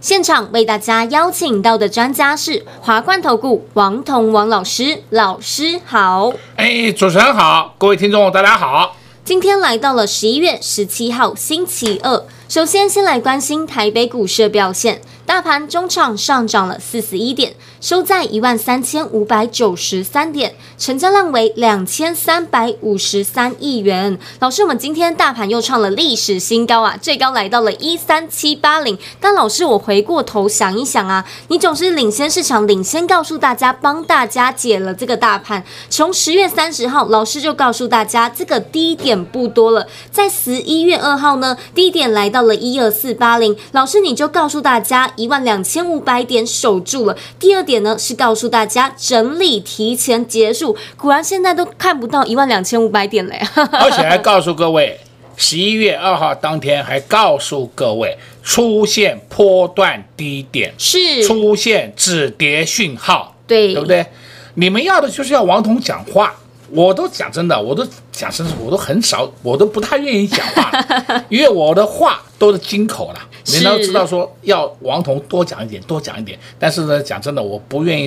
现场为大家邀请到的专家是华冠投顾王彤王老师，老师好。哎，主持人好，各位听众大家好。今天来到了十一月十七号星期二，首先先来关心台北股市的表现。大盘中场上涨了四十一点，收在一万三千五百九十三点，成交量为两千三百五十三亿元。老师，我们今天大盘又创了历史新高啊，最高来到了一三七八零。但老师，我回过头想一想啊，你总是领先市场，领先告诉大家，帮大家解了这个大盘。从十月三十号，老师就告诉大家，这个低点不多了。在十一月二号呢，低点来到了一二四八零，老师你就告诉大家。一万两千五百点守住了。第二点呢，是告诉大家整理提前结束。果然现在都看不到一万两千五百点了呀！而且还告诉各位，十一月二号当天还告诉各位出现波段低点，是出现止跌讯号，对对不对？你们要的就是要王彤讲话。我都讲真的，我都讲真的，我都很少，我都不太愿意讲话，因为我的话都是金口了。你都知道说要王彤多讲一点，多讲一点。但是呢，讲真的，我不愿意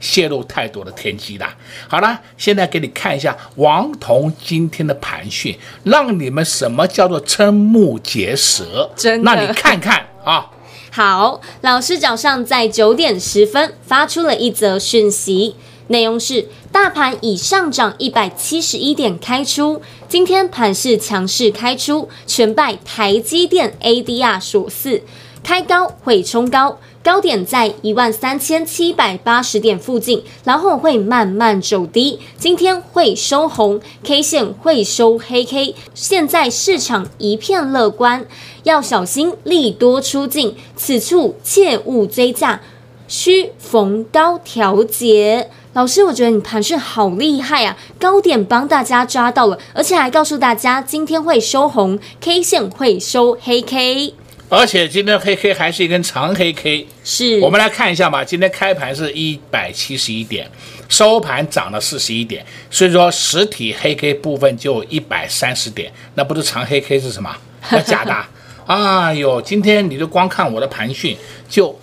泄露太多的天机的。好了，现在给你看一下王彤今天的盘讯，让你们什么叫做瞠目结舌？真的，那你看看啊。好，老师早上在九点十分发出了一则讯息。内容是：大盘已上涨一百七十一点开出，今天盘势强势开出，全拜台积电 ADR 所赐，开高会冲高，高点在一万三千七百八十点附近，然后会慢慢走低，今天会收红，K 线会收黑 K，现在市场一片乐观，要小心利多出尽，此处切勿追价，需逢高调节。老师，我觉得你盘讯好厉害啊！高点帮大家抓到了，而且还告诉大家今天会收红，K 线会收黑 K，而且今天黑 K 还是一根长黑 K。是，我们来看一下吧。今天开盘是一百七十一点，收盘涨了四十一点，所以说实体黑 K 部分就一百三十点，那不是长黑 K 是什么？那假的？哎呦，今天你就光看我的盘讯就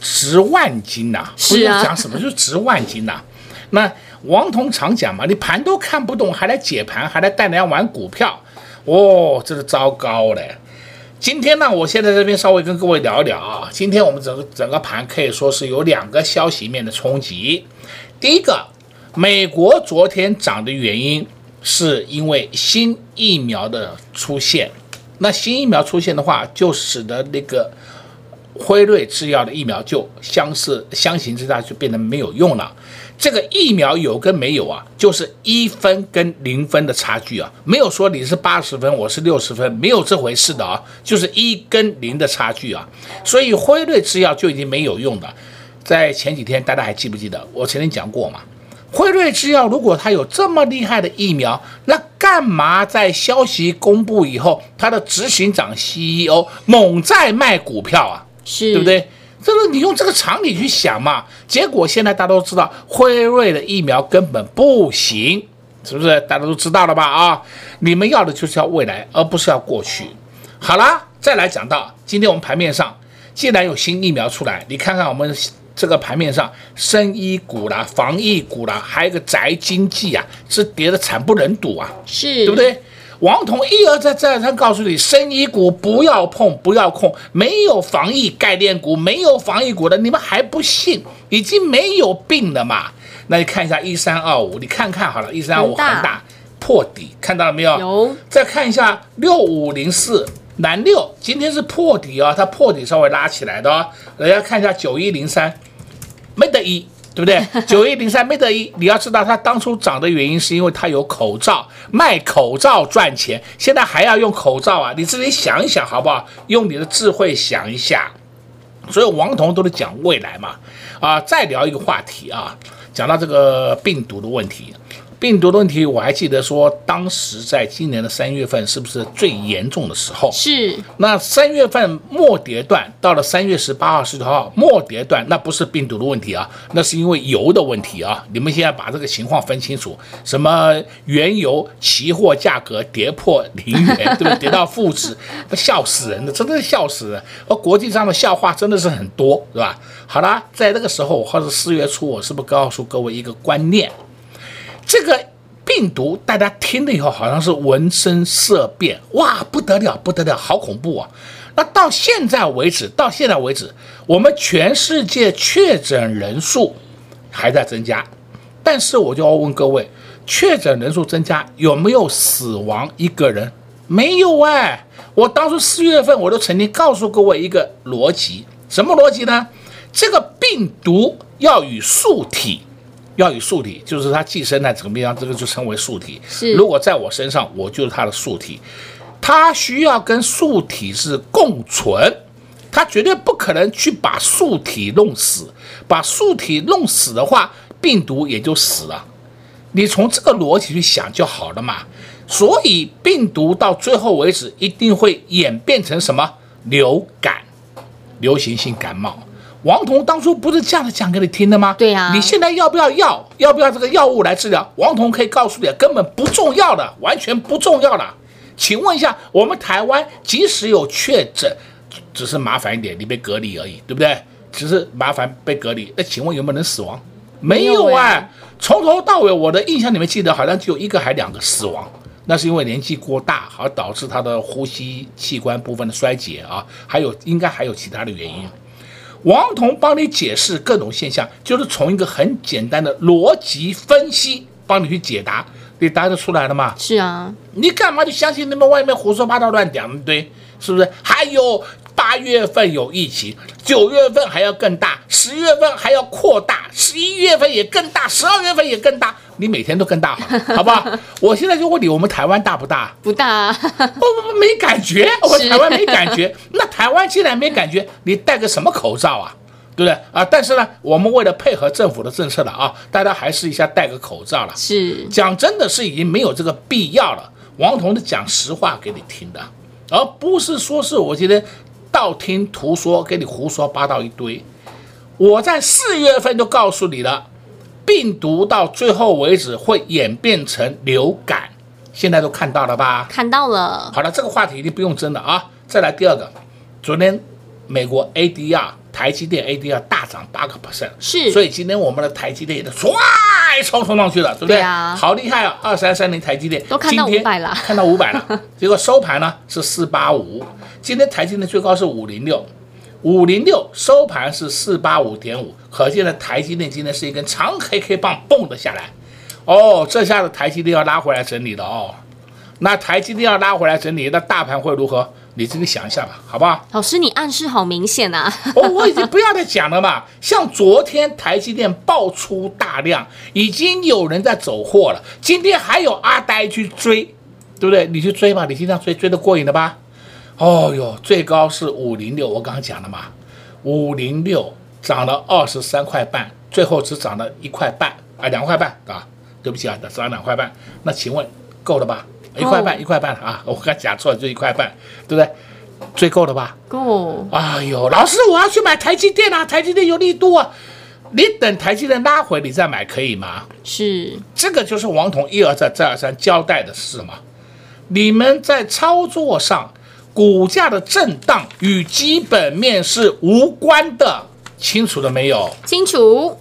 值万金呐、啊！是啊，讲什么就值万金呐、啊？那王彤常讲嘛，你盘都看不懂，还来解盘，还来带人家玩股票，哦，这是糟糕嘞！今天呢，我现在这边稍微跟各位聊一聊啊。今天我们整个整个盘可以说是有两个消息面的冲击。第一个，美国昨天涨的原因是因为新疫苗的出现，那新疫苗出现的话，就使得那个辉瑞制药的疫苗就相似相形之下就变得没有用了。这个疫苗有跟没有啊，就是一分跟零分的差距啊，没有说你是八十分，我是六十分，没有这回事的啊，就是一跟零的差距啊。所以辉瑞制药就已经没有用了。在前几天，大家还记不记得我曾经讲过嘛？辉瑞制药如果它有这么厉害的疫苗，那干嘛在消息公布以后，它的执行长 CEO 猛在卖股票啊？是，对不对？这个你用这个常理去想嘛，结果现在大家都知道辉瑞的疫苗根本不行，是不是？大家都知道了吧？啊，你们要的就是要未来，而不是要过去。好啦，再来讲到今天我们盘面上，既然有新疫苗出来，你看看我们这个盘面上，生医股啦、防疫股啦，还有个宅经济啊，是跌得惨不忍睹啊，是对不对？王彤一而再再而三告诉你，生医股不要碰，不要碰，没有防疫概念股，没有防疫股的，你们还不信？已经没有病了嘛？那你看一下一三二五，你看看好了，一三二五恒大破底，看到了没有？有。再看一下六五零四南六，今天是破底啊、哦，它破底稍微拉起来的哦。大家看一下九一零三，没得一。对不对？九一零三没得一，你要知道它当初涨的原因是因为它有口罩，卖口罩赚钱，现在还要用口罩啊？你自己想一想好不好？用你的智慧想一下。所以王彤都是讲未来嘛。啊，再聊一个话题啊，讲到这个病毒的问题。病毒的问题，我还记得说，当时在今年的三月份，是不是最严重的时候？是。那三月份末跌段，到了三月十八号、十九号末跌段，那不是病毒的问题啊，那是因为油的问题啊。你们现在把这个情况分清楚，什么原油期货价格跌破零元，对不对？跌到负值，那笑死人的，真的是笑死人。而国际上的笑话真的是很多，是吧？好了，在那个时候，或者四月初，我是不是告诉各位一个观念？这个病毒，大家听了以后好像是闻声色变，哇，不得了，不得了，好恐怖啊！那到现在为止，到现在为止，我们全世界确诊人数还在增加，但是我就要问各位，确诊人数增加有没有死亡一个人？没有哎！我当初四月份我都曾经告诉各位一个逻辑，什么逻辑呢？这个病毒要与素体。要以素体，就是它寄生在整个地方，这个就称为素体。是，如果在我身上，我就是它的素体，它需要跟素体是共存，它绝对不可能去把素体弄死，把素体弄死的话，病毒也就死了。你从这个逻辑去想就好了嘛。所以病毒到最后为止，一定会演变成什么？流感，流行性感冒。王彤当初不是这样子讲给你听的吗？对呀、啊，你现在要不要药？要不要这个药物来治疗？王彤可以告诉你，根本不重要的，完全不重要的。请问一下，我们台湾即使有确诊，只是麻烦一点，你被隔离而已，对不对？只是麻烦被隔离。那请问有没有人死亡？没有啊，从头到尾我的印象里面记得好像只有一个还两个死亡，那是因为年纪过大而导致他的呼吸器官部分的衰竭啊，还有应该还有其他的原因。王彤帮你解释各种现象，就是从一个很简单的逻辑分析帮你去解答，你答得出来了吗？是啊，你干嘛就相信那么外面胡说八道乱讲一堆，是不是？还有八月份有疫情，九月份还要更大，十月份还要扩大，十一月份也更大，十二月份也更大。你每天都更大，好不好？我现在就问你，我们台湾大不大？不大啊，不不不，没感觉。我们台湾没感觉。那台湾既然没感觉，你戴个什么口罩啊？对不对啊？但是呢，我们为了配合政府的政策了啊，大家还是一下戴个口罩了。是，讲真的是已经没有这个必要了。王彤的讲实话给你听的，而不是说是我今天道听途说给你胡说八道一堆。我在四月份就告诉你了。病毒到最后为止会演变成流感，现在都看到了吧？看到了。好了，这个话题一定不用争了啊。再来第二个，昨天美国 ADR 台积电 ADR 大涨八个 percent，是。所以今天我们的台积电也唰冲冲上去了，对不对？对啊。好厉害啊！二三三零台积电都看到五百了，看到五百了。结果收盘呢是四八五，今天台积电最高是五零六。五零六收盘是四八五点五，可见的台积电今天是一根长黑 K 棒蹦了下来，哦，这下子台积电要拉回来整理了哦。那台积电要拉回来整理，那大盘会如何？你自己想一下吧，好不好？老师，你暗示好明显啊！哦，我已经不要再讲了嘛。像昨天台积电爆出大量，已经有人在走货了，今天还有阿呆去追，对不对？你去追吧，你经常追，追得过瘾的吧？哦哟，最高是五零六，我刚刚讲了嘛，五零六涨了二十三块半，最后只涨了一块半啊，两块半啊，对不起啊，涨两块半，那请问够了吧？一块半，一块半啊，我刚讲错了，就一块半，对不对？最够了吧？够。哎呦，老师，我要去买台积电啊，台积电有力度啊，你等台积电拉回你再买可以吗？是。这个就是王彤一而再再而三交代的事嘛，你们在操作上。股价的震荡与基本面是无关的，清楚了没有？清楚。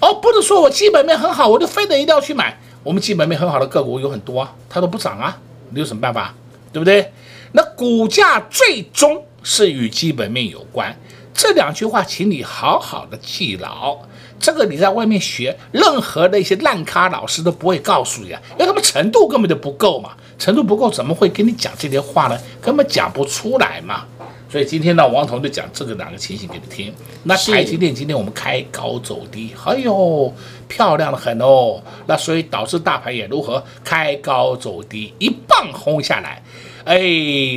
哦，不是说我基本面很好，我就非得一定要去买。我们基本面很好的个股有很多啊，它都不涨啊，你有什么办法？对不对？那股价最终是与基本面有关，这两句话，请你好好的记牢。这个你在外面学，任何的一些烂咖老师都不会告诉你啊，因为他们程度根本就不够嘛，程度不够怎么会跟你讲这些话呢？根本讲不出来嘛。所以今天呢，王彤就讲这个两个情形给你听。那台积电今天我们开高走低，哎呦，漂亮的很哦。那所以导致大盘也如何？开高走低，一棒轰下来。哎，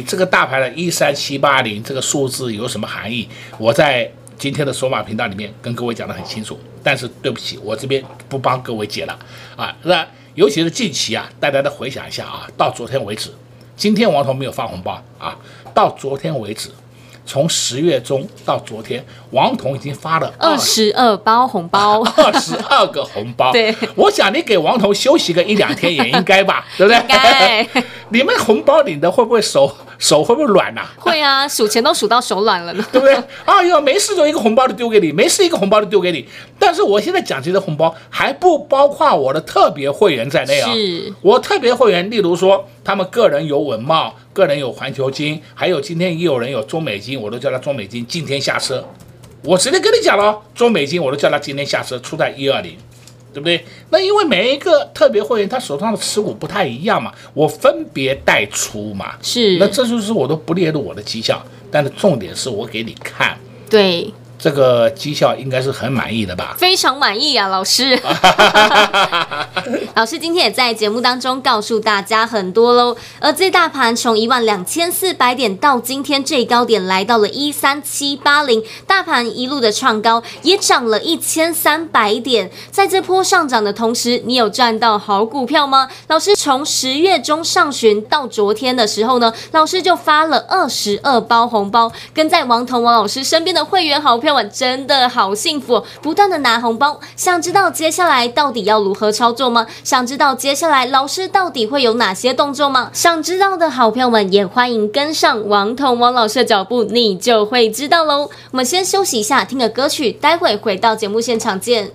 这个大盘的一三七八零这个数字有什么含义？我在。今天的索马频道里面跟各位讲得很清楚，但是对不起，我这边不帮各位解了啊。那尤其是近期啊，大家再回想一下啊，到昨天为止，今天王彤没有发红包啊，到昨天为止。从十月中到昨天，王彤已经发了二十二包红包，二十二个红包。对，我想你给王彤休息个一两天也应该吧，对不对？你们红包领的会不会手手会不会软呐、啊？会啊，数钱都数到手软了呢，对不对？哎呦，没事就一个红包就丢给你，没事一个红包就丢给你。但是我现在讲这些红包还不包括我的特别会员在内啊。是。我特别会员，例如说他们个人有稳茂。个人有环球金，还有今天也有人有中美金，我都叫他中美金今天下车。我直接跟你讲了，中美金我都叫他今天下车，出在一二零，对不对？那因为每一个特别会员他手上的持股不太一样嘛，我分别带出嘛，是。那这就是我都不列入我的绩效，但是重点是我给你看，对。这个绩效应该是很满意的吧？非常满意啊，老师。老师今天也在节目当中告诉大家很多喽。而这大盘从一万两千四百点到今天最高点来到了一三七八零，大盘一路的创高，也涨了一千三百点。在这波上涨的同时，你有赚到好股票吗？老师从十月中上旬到昨天的时候呢，老师就发了二十二包红包，跟在王彤王老师身边的会员好票。真的好幸福，不断的拿红包。想知道接下来到底要如何操作吗？想知道接下来老师到底会有哪些动作吗？想知道的好朋友们也欢迎跟上王彤王老师的脚步，你就会知道喽。我们先休息一下，听个歌曲，待会回到节目现场见。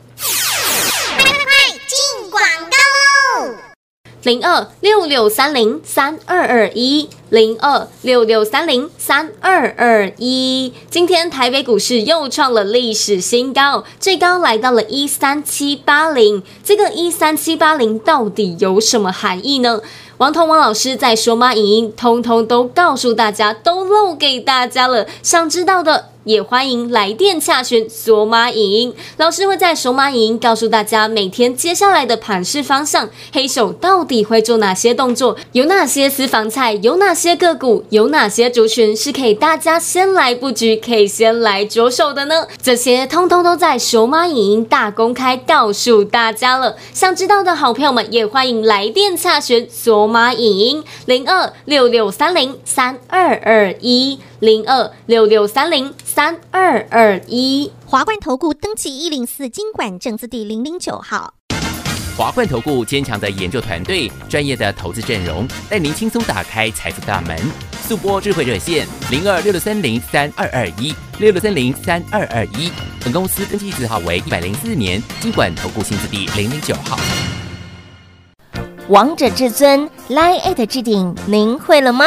零二六六三零三二二一，零二六六三零三二二一。今天台北股市又创了历史新高，最高来到了一三七八零。这个一三七八零到底有什么含义呢？王彤王老师在说吗影音通通都告诉大家，都漏给大家了。想知道的。也欢迎来电洽询索马影音老师会在索马影音告诉大家每天接下来的盘势方向，黑手到底会做哪些动作，有哪些私房菜，有哪些个股，有哪些族群是可以大家先来布局，可以先来着手的呢？这些通通都在索马影音大公开告诉大家了。想知道的好朋友们也欢迎来电洽询索马影音零二六六三零三二二一。零二六六三零三二二一，华冠投顾登记一零四经管证字第零零九号。华冠投顾坚强的研究团队，专业的投资阵容，带您轻松打开财富大门。速播智慧热线零二六六三零三二二一六六三零三二二一。本公司登记字号为一百零四年经管投顾新字第零零九号。王者至尊 Line@ 置顶，您会了吗？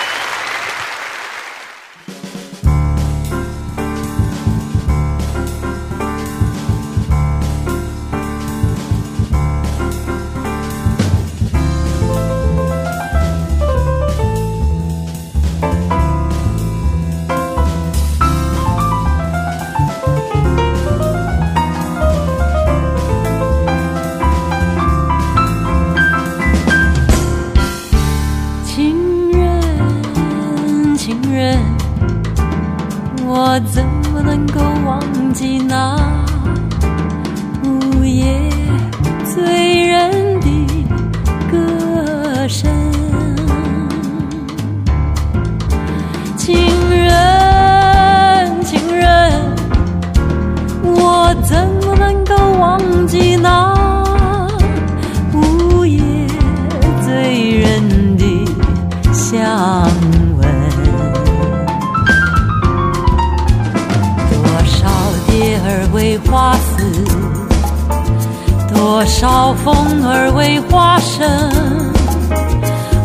花生，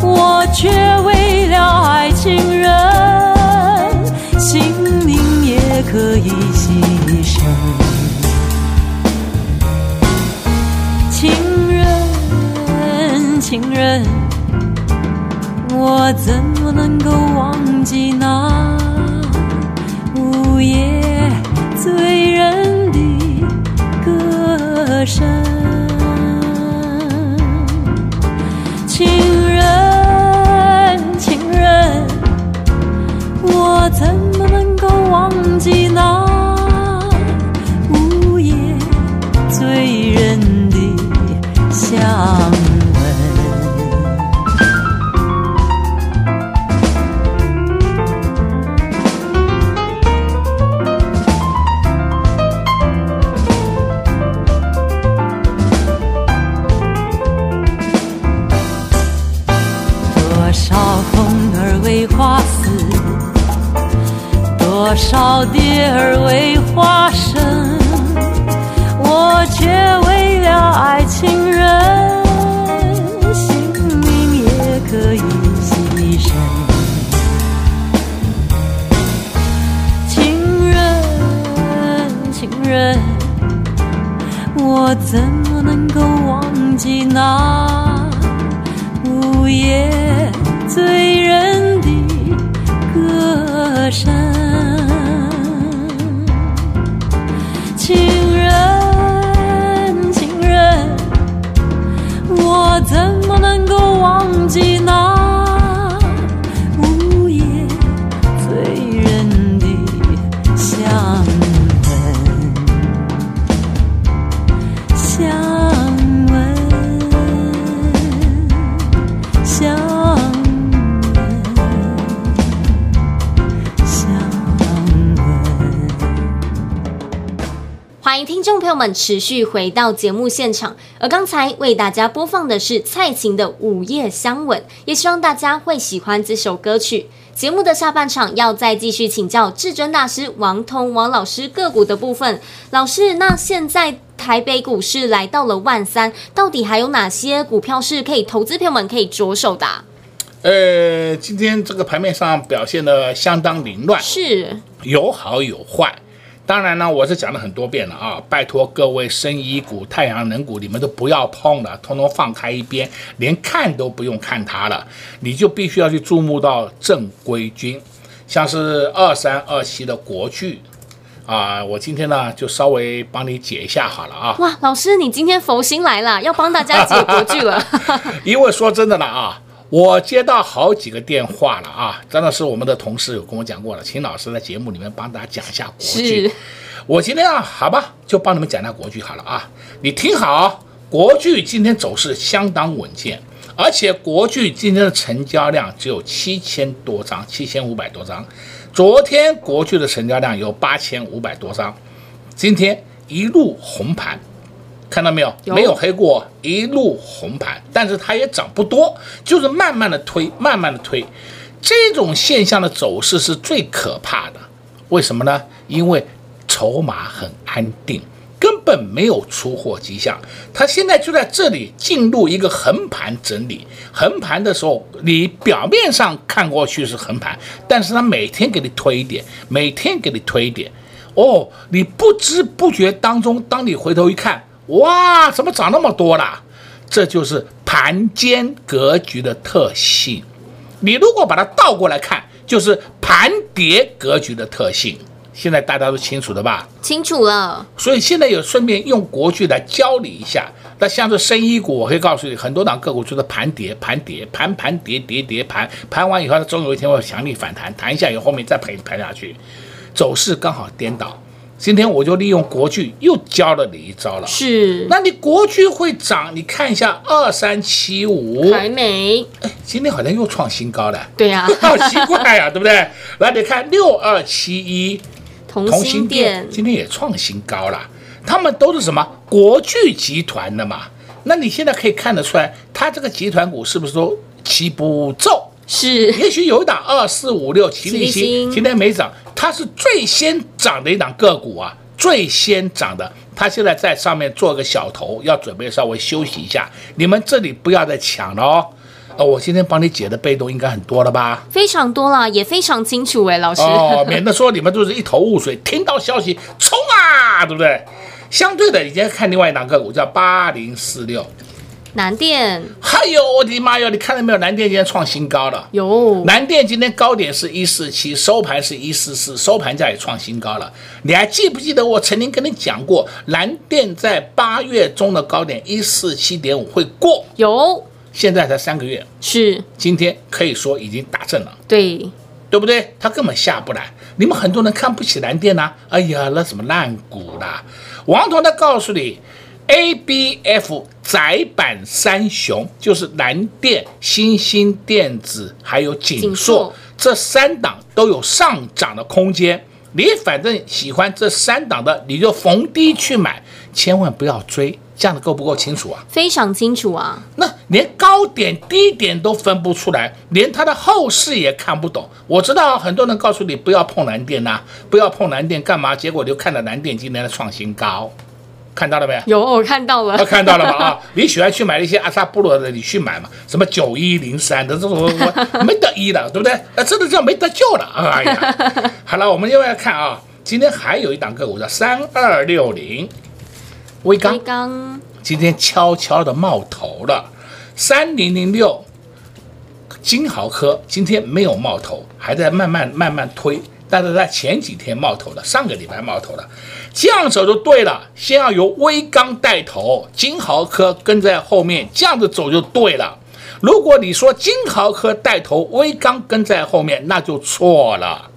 我却为了爱情人，性命也可以牺牲。情人，情人，我怎么能够忘记那怎么能够忘记那午夜醉人的歌声，情人，情人，我怎么能够忘记众朋友们持续回到节目现场，而刚才为大家播放的是蔡琴的《午夜香吻》，也希望大家会喜欢这首歌曲。节目的下半场要再继续请教至尊大师王通王老师个股的部分。老师，那现在台北股市来到了万三，到底还有哪些股票是可以投资朋友们可以着手的？呃，今天这个盘面上表现的相当凌乱，是有好有坏。当然呢，我是讲了很多遍了啊！拜托各位生医股、太阳能股，你们都不要碰了，通通放开一边，连看都不用看它了。你就必须要去注目到正规军，像是二三二七的国巨啊，我今天呢就稍微帮你解一下好了啊。哇，老师，你今天佛心来了，要帮大家解国剧了。因为说真的了啊。我接到好几个电话了啊，张老师我们的同事有跟我讲过了，请老师在节目里面帮大家讲一下国剧。我今天啊，好吧，就帮你们讲一下国剧好了啊。你听好，国剧今天走势相当稳健，而且国剧今天的成交量只有七千多张，七千五百多张。昨天国剧的成交量有八千五百多张，今天一路红盘。看到没有？没有黑过，一路红盘，但是它也涨不多，就是慢慢的推，慢慢的推。这种现象的走势是最可怕的，为什么呢？因为筹码很安定，根本没有出货迹象。它现在就在这里进入一个横盘整理，横盘的时候，你表面上看过去是横盘，但是它每天给你推一点，每天给你推一点，哦，你不知不觉当中，当你回头一看。哇，怎么涨那么多啦？这就是盘间格局的特性。你如果把它倒过来看，就是盘跌格局的特性。现在大家都清楚了吧？清楚了。所以现在有顺便用国剧来教你一下。那像这深一股，我可以告诉你，很多档个股就是盘跌、盘跌、盘盘跌跌跌盘，盘完以后，它终有一天会有强力反弹，弹一下以后，后面再盘盘下去，走势刚好颠倒。今天我就利用国巨又教了你一招了。是，那你国巨会涨？你看一下二三七五，还没。哎，今天好像又创新高了。对呀、啊，好奇怪呀、啊，对不对？来，你看六二七一，同心店今天也创新高了。他们都是什么国巨集团的嘛？那你现在可以看得出来，它这个集团股是不是都齐步骤？是，也许有一档二四五六齐力新，今天没涨。它是最先涨的一档个股啊，最先涨的，它现在在上面做个小头，要准备稍微休息一下。你们这里不要再抢了哦。哦，我今天帮你解的被动应该很多了吧？非常多了，也非常清楚哎，老师。哦，免得说你们就是一头雾水，听到消息冲啊，对不对？相对的，你今天看另外一档个股叫八零四六。南电，还有，我的妈哟！你看到没有？南电今天创新高了。有。南电今天高点是一四七，收盘是一四四，收盘价也创新高了。你还记不记得我曾经跟你讲过，南电在八月中的高点一四七点五会过？有。现在才三个月，是。今天可以说已经打正了。对，对不对？它根本下不来。你们很多人看不起南电呐、啊？哎呀，那什么烂股啦！王彤，他告诉你。A B F 载板三雄就是南电、新兴电子还有景硕这三档都有上涨的空间。你反正喜欢这三档的，你就逢低去买，千万不要追。这样的够不够清楚啊？非常清楚啊！那连高点低点都分不出来，连它的后市也看不懂。我知道很多人告诉你不要碰蓝电呐、啊，不要碰蓝电干嘛？结果就看到蓝电今天的创新高。看到了没有？有，我看到了。我看到了吧？啊，你喜欢去买那些阿萨布罗的，你去买嘛。什么九一零三的这种，我没得一的，对不对？那真的叫没得救了。哎呀，好了，我们另外看啊，今天还有一档个股叫三二六零，微刚。微刚今天悄悄的冒头了。三零零六，金豪科今天没有冒头，还在慢慢慢慢推。但是在前几天冒头了，上个礼拜冒头了，这样走就对了。先要由威刚带头，金豪科跟在后面，这样子走就对了。如果你说金豪科带头，威刚跟在后面，那就错了。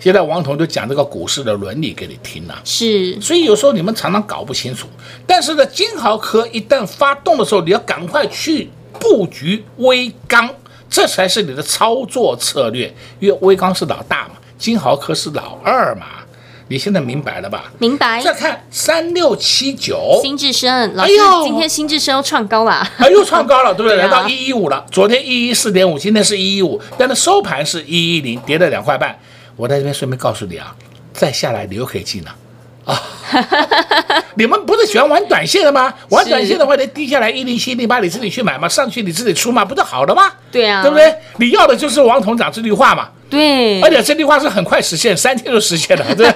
现在王彤就讲这个股市的伦理给你听了，是。所以有时候你们常常搞不清楚。但是呢，金豪科一旦发动的时候，你要赶快去布局威刚，这才是你的操作策略，因为威刚是老大嘛。晶豪科是老二嘛？你现在明白了吧？明白。再看三六七九，新至升老师，哎、今天新至升又创高了，哎，又创高了，对不对？对啊、来到一一五了。昨天一一四点五，今天是一一五，但是收盘是一一零，跌了两块半。我在这边顺便告诉你啊，再下来你又可以进了啊。你们不是喜欢玩短线的吗？玩短线的话，你低下来一零七一零八，你自己去买嘛，上去你自己出嘛，不就好了吗？对啊，对不对？你要的就是王董讲这句话嘛。对，而且这句话是很快实现，三天就实现了，对不对？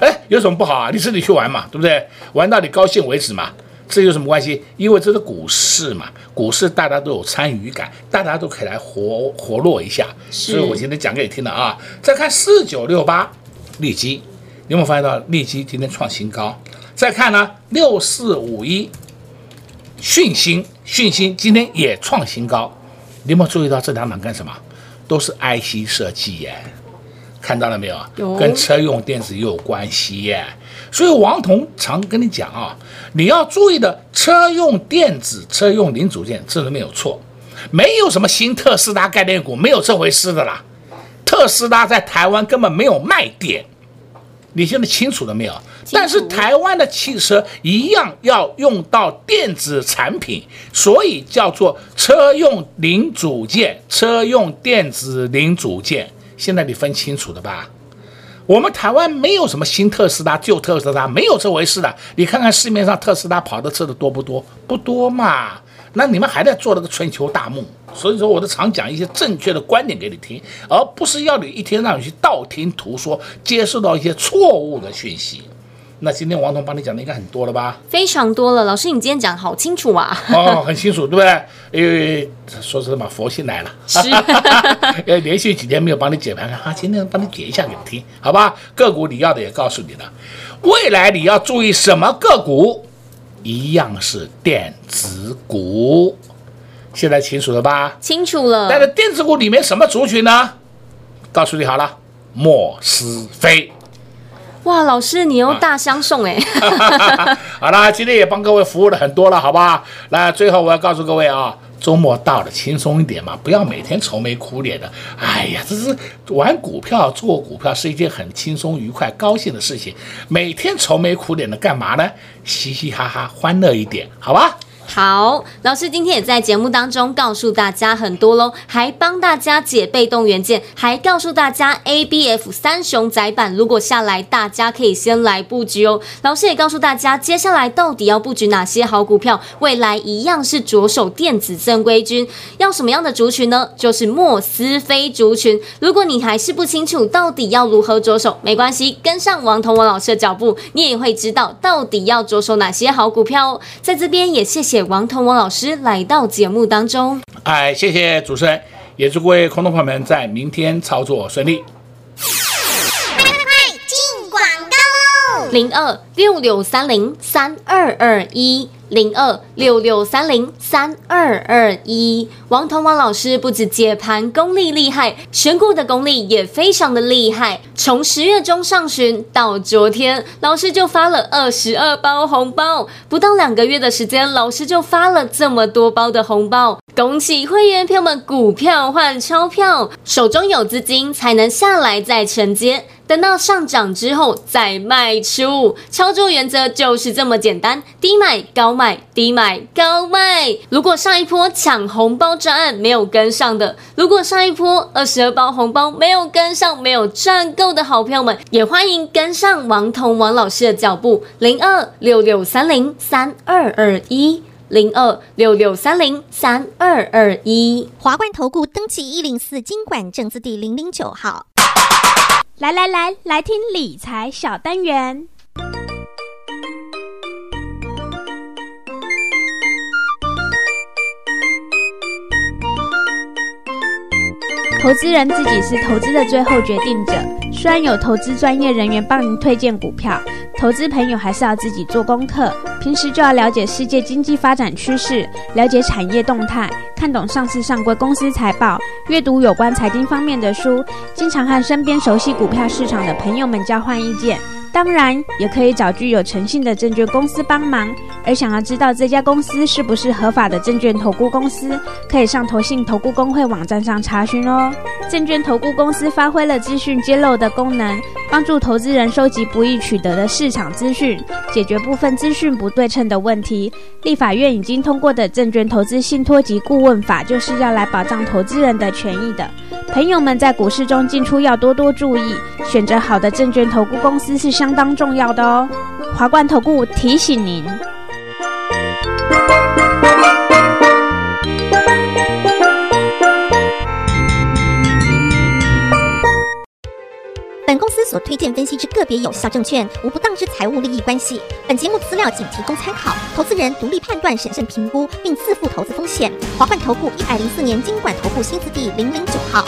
哎，有什么不好啊？你自己去玩嘛，对不对？玩到你高兴为止嘛，这有什么关系？因为这是股市嘛，股市大家都有参与感，大家都可以来活活络一下。所以我今天讲给你听了啊。再看四九六八，利基，你有没有发现到利基今天创新高？再看呢，六四五一，讯星，讯星今天也创新高。你有没有注意到这两档干什么？都是 IC 设计耶，看到了没有？有，跟车用电子也有关系耶。所以王彤常跟你讲啊，你要注意的车用电子、车用零组件，这个没有错，没有什么新特斯拉概念股，没有这回事的啦。特斯拉在台湾根本没有卖点，你现在清楚了没有？但是台湾的汽车一样要用到电子产品，所以叫做车用零组件、车用电子零组件。现在你分清楚了吧？我们台湾没有什么新特斯拉、旧特斯拉，没有这回事的。你看看市面上特斯拉跑的车的多不多？不多嘛。那你们还在做那个春秋大梦。所以说，我都常讲一些正确的观点给你听，而不是要你一天让你去道听途说，接受到一些错误的讯息。那今天王彤帮你讲的应该很多了吧？非常多了，老师你今天讲的好清楚啊！哦，很清楚，对不对？因为说实话，佛心来了，是，呃，连续几天没有帮你解盘，了啊，今天帮你解一下给你听，好吧？个股你要的也告诉你了，未来你要注意什么个股？一样是电子股，现在清楚了吧？清楚了。但是电子股里面什么族群呢？告诉你好了，莫斯菲。哇，老师，你又大相送哎！好啦，今天也帮各位服务了很多了，好吧？那最后我要告诉各位啊，周末到了，轻松一点嘛，不要每天愁眉苦脸的。哎呀，这是玩股票、做股票是一件很轻松、愉快、高兴的事情。每天愁眉苦脸的干嘛呢？嘻嘻哈哈，欢乐一点，好吧？好，老师今天也在节目当中告诉大家很多喽，还帮大家解被动元件，还告诉大家 ABF 三雄载板如果下来，大家可以先来布局哦。老师也告诉大家，接下来到底要布局哪些好股票，未来一样是着手电子正规军，要什么样的族群呢？就是莫斯菲族群。如果你还是不清楚到底要如何着手，没关系，跟上王同文老师的脚步，你也会知道到底要着手哪些好股票哦。在这边也谢谢。王彤王老师来到节目当中，哎，谢谢主持人，也祝各位空头朋友们在明天操作顺利。快快快，进广告喽！零二六六三零三二二一。零二六六三零三二二一，王彤王老师不止解盘功力厉害，选股的功力也非常的厉害。从十月中上旬到昨天，老师就发了二十二包红包，不到两个月的时间，老师就发了这么多包的红包。恭喜会员朋友们，股票换钞票，手中有资金才能下来再承接。等到上涨之后再卖出，操作原则就是这么简单：低买高卖，低买高卖。如果上一波抢红包专案没有跟上的，如果上一波二十二包红包没有跟上，没有赚够的好朋友们，也欢迎跟上王彤王老师的脚步：零二六六三零三二二一，零二六六三零三二二一。华冠投顾登记一零四经管证字第零零九号。来来来，来听理财小单元。投资人自己是投资的最后决定者，虽然有投资专业人员帮您推荐股票，投资朋友还是要自己做功课。平时就要了解世界经济发展趋势，了解产业动态。看懂上市上柜公司财报，阅读有关财经方面的书，经常和身边熟悉股票市场的朋友们交换意见。当然，也可以找具有诚信的证券公司帮忙。而想要知道这家公司是不是合法的证券投顾公司，可以上投信投顾公会网站上查询哦。证券投顾公司发挥了资讯揭露的功能，帮助投资人收集不易取得的市场资讯，解决部分资讯不对称的问题。立法院已经通过的证券投资信托及顾问法，就是要来保障投资人的权益的。朋友们在股市中进出要多多注意，选择好的证券投顾公司是相当重要的哦。华冠投顾提醒您。本公司所推荐分析之个别有效证券，无不当之财务利益关系。本节目资料仅提供参考，投资人独立判断、审慎评估，并自负投资风险。华冠投顾一百零四年金管投顾新字第零零九号。